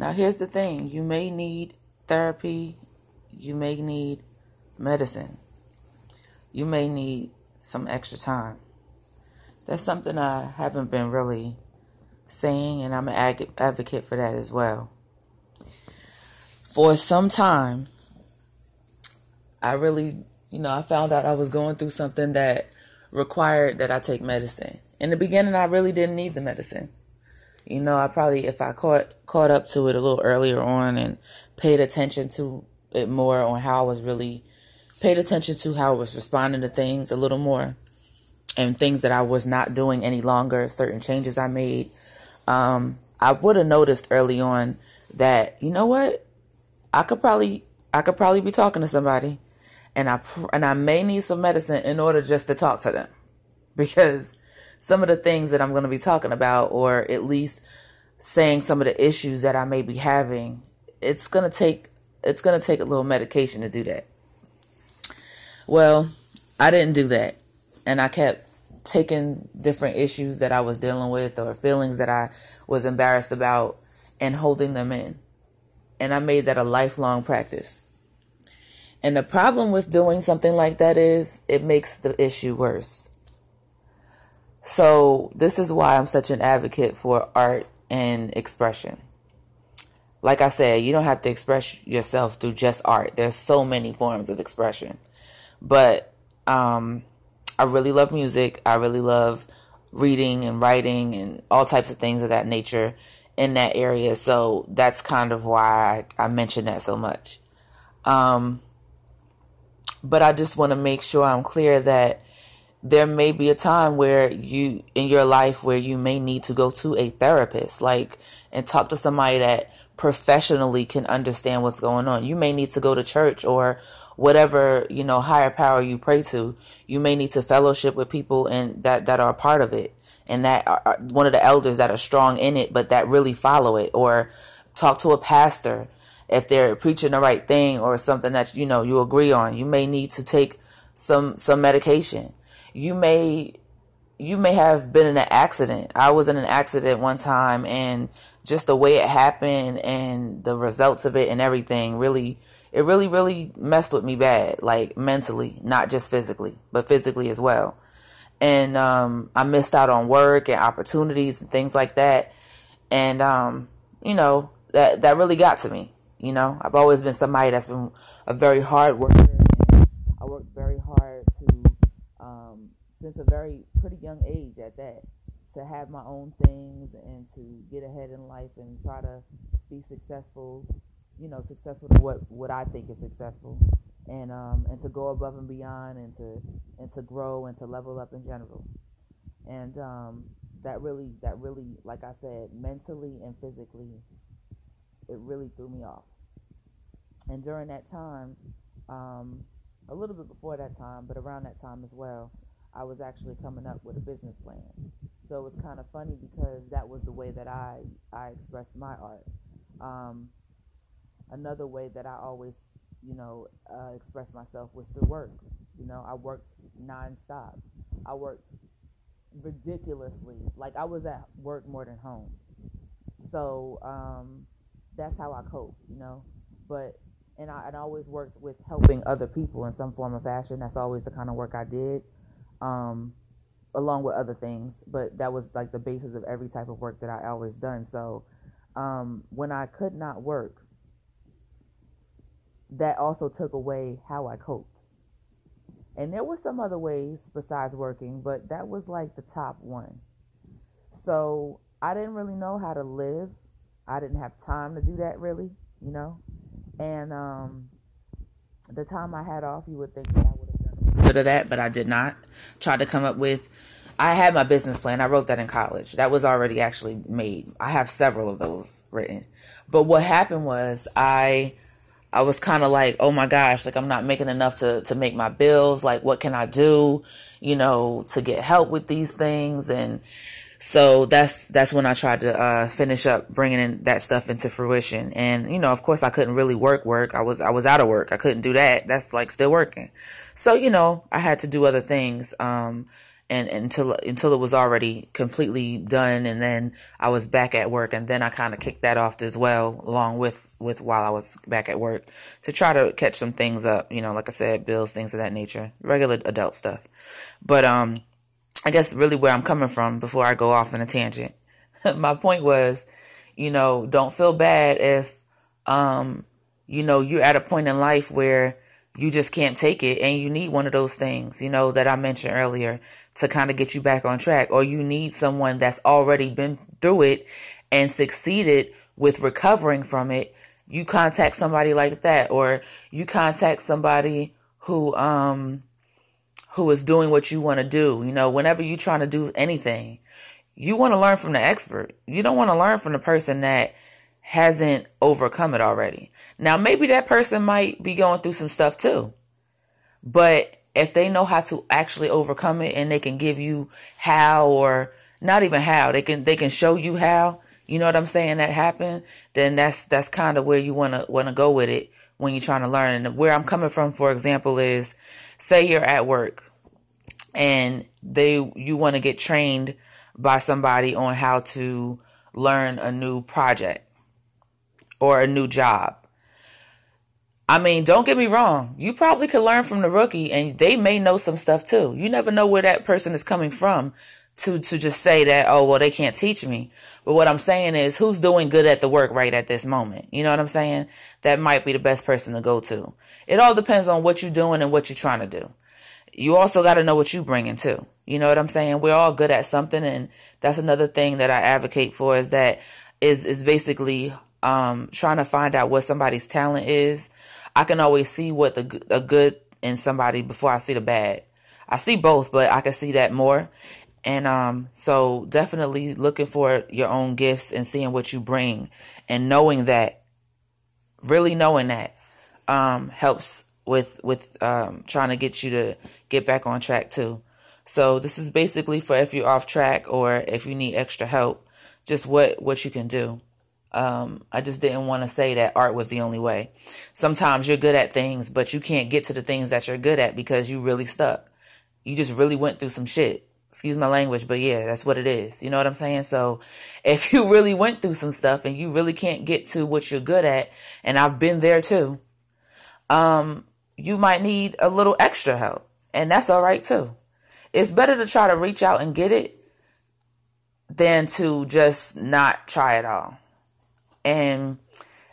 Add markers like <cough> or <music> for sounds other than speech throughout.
Now, here's the thing you may need therapy, you may need medicine, you may need some extra time. That's something I haven't been really saying, and I'm an ag- advocate for that as well. For some time, I really, you know, I found out I was going through something that required that I take medicine. In the beginning, I really didn't need the medicine. You know, I probably, if I caught caught up to it a little earlier on and paid attention to it more on how I was really paid attention to how I was responding to things a little more, and things that I was not doing any longer, certain changes I made, um, I would have noticed early on that you know what, I could probably I could probably be talking to somebody, and I and I may need some medicine in order just to talk to them, <laughs> because some of the things that I'm going to be talking about, or at least saying some of the issues that I may be having, it's going to take it's going to take a little medication to do that. Well, I didn't do that, and I kept taking different issues that I was dealing with or feelings that I was embarrassed about and holding them in. And I made that a lifelong practice. And the problem with doing something like that is it makes the issue worse. So, this is why I'm such an advocate for art and expression. Like I said, you don't have to express yourself through just art. There's so many forms of expression. But um, I really love music. I really love reading and writing and all types of things of that nature in that area. So that's kind of why I, mention that so much. Um, but I just want to make sure I'm clear that there may be a time where you in your life where you may need to go to a therapist like and talk to somebody that professionally can understand what's going on. You may need to go to church or whatever you know higher power you pray to. You may need to fellowship with people and that that are a part of it. And that are one of the elders that are strong in it but that really follow it. Or talk to a pastor if they're preaching the right thing or something that you know you agree on. You may need to take some some medication you may you may have been in an accident. I was in an accident one time and just the way it happened and the results of it and everything really it really really messed with me bad like mentally not just physically but physically as well. And um, i missed out on work and opportunities and things like that. And um, you know that that really got to me you know? I've always been somebody that's been a very hard worker a very pretty young age at that to have my own things and to get ahead in life and try to be successful you know successful to what what I think is successful. And um and to go above and beyond and to and to grow and to level up in general. And um that really that really like I said mentally and physically it really threw me off. And during that time um a little bit before that time but around that time as well I was actually coming up with a business plan. So it was kind of funny because that was the way that I, I expressed my art. Um, another way that I always, you know, uh, expressed myself was through work. You know, I worked nonstop. I worked ridiculously. Like I was at work more than home. So um, that's how I cope, you know. But and I, I always worked with helping other people in some form or fashion. That's always the kind of work I did um, along with other things. But that was like the basis of every type of work that I always done. So um, when I could not work, that also took away how I coped. And there were some other ways besides working, but that was like the top one. So I didn't really know how to live. I didn't have time to do that really, you know. And um, the time I had off, you would think that bit of that, but I did not. Tried to come up with. I had my business plan. I wrote that in college. That was already actually made. I have several of those written. But what happened was I I was kind of like, oh my gosh, like I'm not making enough to to make my bills. Like what can I do, you know, to get help with these things and so that's that's when I tried to uh, finish up bringing in that stuff into fruition. And you know, of course, I couldn't really work work. I was I was out of work. I couldn't do that. That's like still working. So you know, I had to do other things. Um, and, and until until it was already completely done and then I was back at work and then I kind of kicked that off as well along with with while I was back at work to try to catch some things up you know like I said bills things of that nature regular adult stuff but um I guess really where I'm coming from before I go off in a tangent <laughs> my point was you know don't feel bad if um you know you're at a point in life where you just can't take it and you need one of those things, you know, that I mentioned earlier to kind of get you back on track or you need someone that's already been through it and succeeded with recovering from it. You contact somebody like that or you contact somebody who, um, who is doing what you want to do. You know, whenever you're trying to do anything, you want to learn from the expert. You don't want to learn from the person that hasn't overcome it already. Now, maybe that person might be going through some stuff too. But if they know how to actually overcome it and they can give you how or not even how, they can they can show you how, you know what I'm saying, that happened, then that's that's kind of where you want to want to go with it when you're trying to learn. And where I'm coming from, for example, is say you're at work and they you want to get trained by somebody on how to learn a new project or a new job. I mean, don't get me wrong. You probably could learn from the rookie and they may know some stuff too. You never know where that person is coming from to, to just say that, oh, well, they can't teach me. But what I'm saying is who's doing good at the work right at this moment? You know what I'm saying? That might be the best person to go to. It all depends on what you're doing and what you're trying to do. You also got to know what you're bringing too. You know what I'm saying? We're all good at something. And that's another thing that I advocate for is that is, is basically, um, trying to find out what somebody's talent is I can always see what the a good in somebody before I see the bad. I see both, but I can see that more. And um, so definitely looking for your own gifts and seeing what you bring and knowing that, really knowing that, um, helps with with um, trying to get you to get back on track too. So this is basically for if you're off track or if you need extra help, just what what you can do. Um, I just didn't want to say that art was the only way. Sometimes you're good at things, but you can't get to the things that you're good at because you really stuck. You just really went through some shit. Excuse my language, but yeah, that's what it is. You know what I'm saying? So if you really went through some stuff and you really can't get to what you're good at, and I've been there too, um, you might need a little extra help. And that's all right too. It's better to try to reach out and get it than to just not try at all. And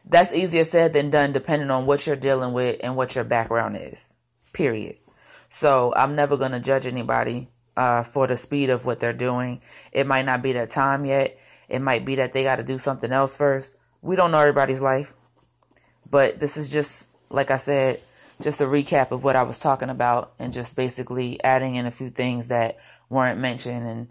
that's easier said than done depending on what you're dealing with and what your background is. Period. So I'm never going to judge anybody uh, for the speed of what they're doing. It might not be that time yet. It might be that they got to do something else first. We don't know everybody's life. But this is just, like I said, just a recap of what I was talking about and just basically adding in a few things that weren't mentioned and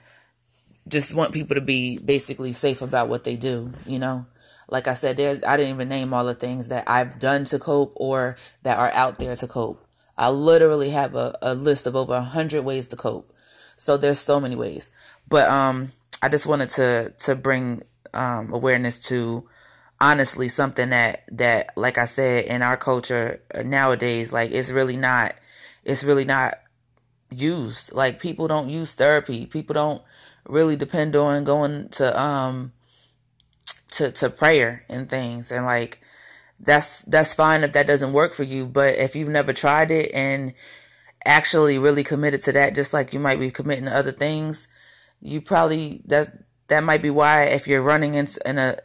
just want people to be basically safe about what they do, you know? Like I said, there's, I didn't even name all the things that I've done to cope or that are out there to cope. I literally have a, a list of over a hundred ways to cope. So there's so many ways, but, um, I just wanted to, to bring, um, awareness to honestly something that, that, like I said, in our culture nowadays, like it's really not, it's really not used. Like people don't use therapy. People don't really depend on going to, um, to to prayer and things and like that's that's fine if that doesn't work for you but if you've never tried it and actually really committed to that just like you might be committing to other things you probably that that might be why if you're running in, in a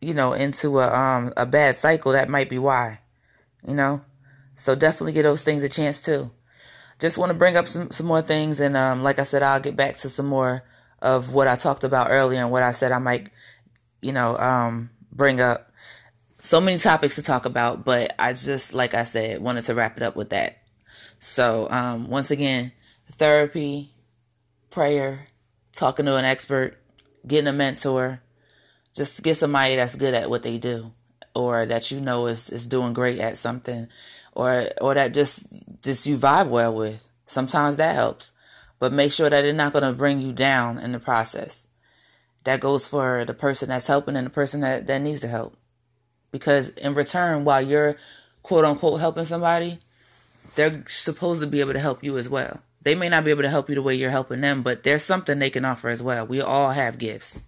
you know into a um a bad cycle that might be why you know? So definitely give those things a chance too. Just want to bring up some some more things and um like I said I'll get back to some more of what I talked about earlier and what I said I might you know, um, bring up. So many topics to talk about, but I just, like I said, wanted to wrap it up with that. So, um, once again, therapy, prayer, talking to an expert, getting a mentor, just get somebody that's good at what they do or that you know is, is doing great at something or, or that just, just you vibe well with. Sometimes that helps, but make sure that they're not going to bring you down in the process that goes for the person that's helping and the person that, that needs the help. Because in return, while you're quote unquote helping somebody, they're supposed to be able to help you as well. They may not be able to help you the way you're helping them, but there's something they can offer as well. We all have gifts.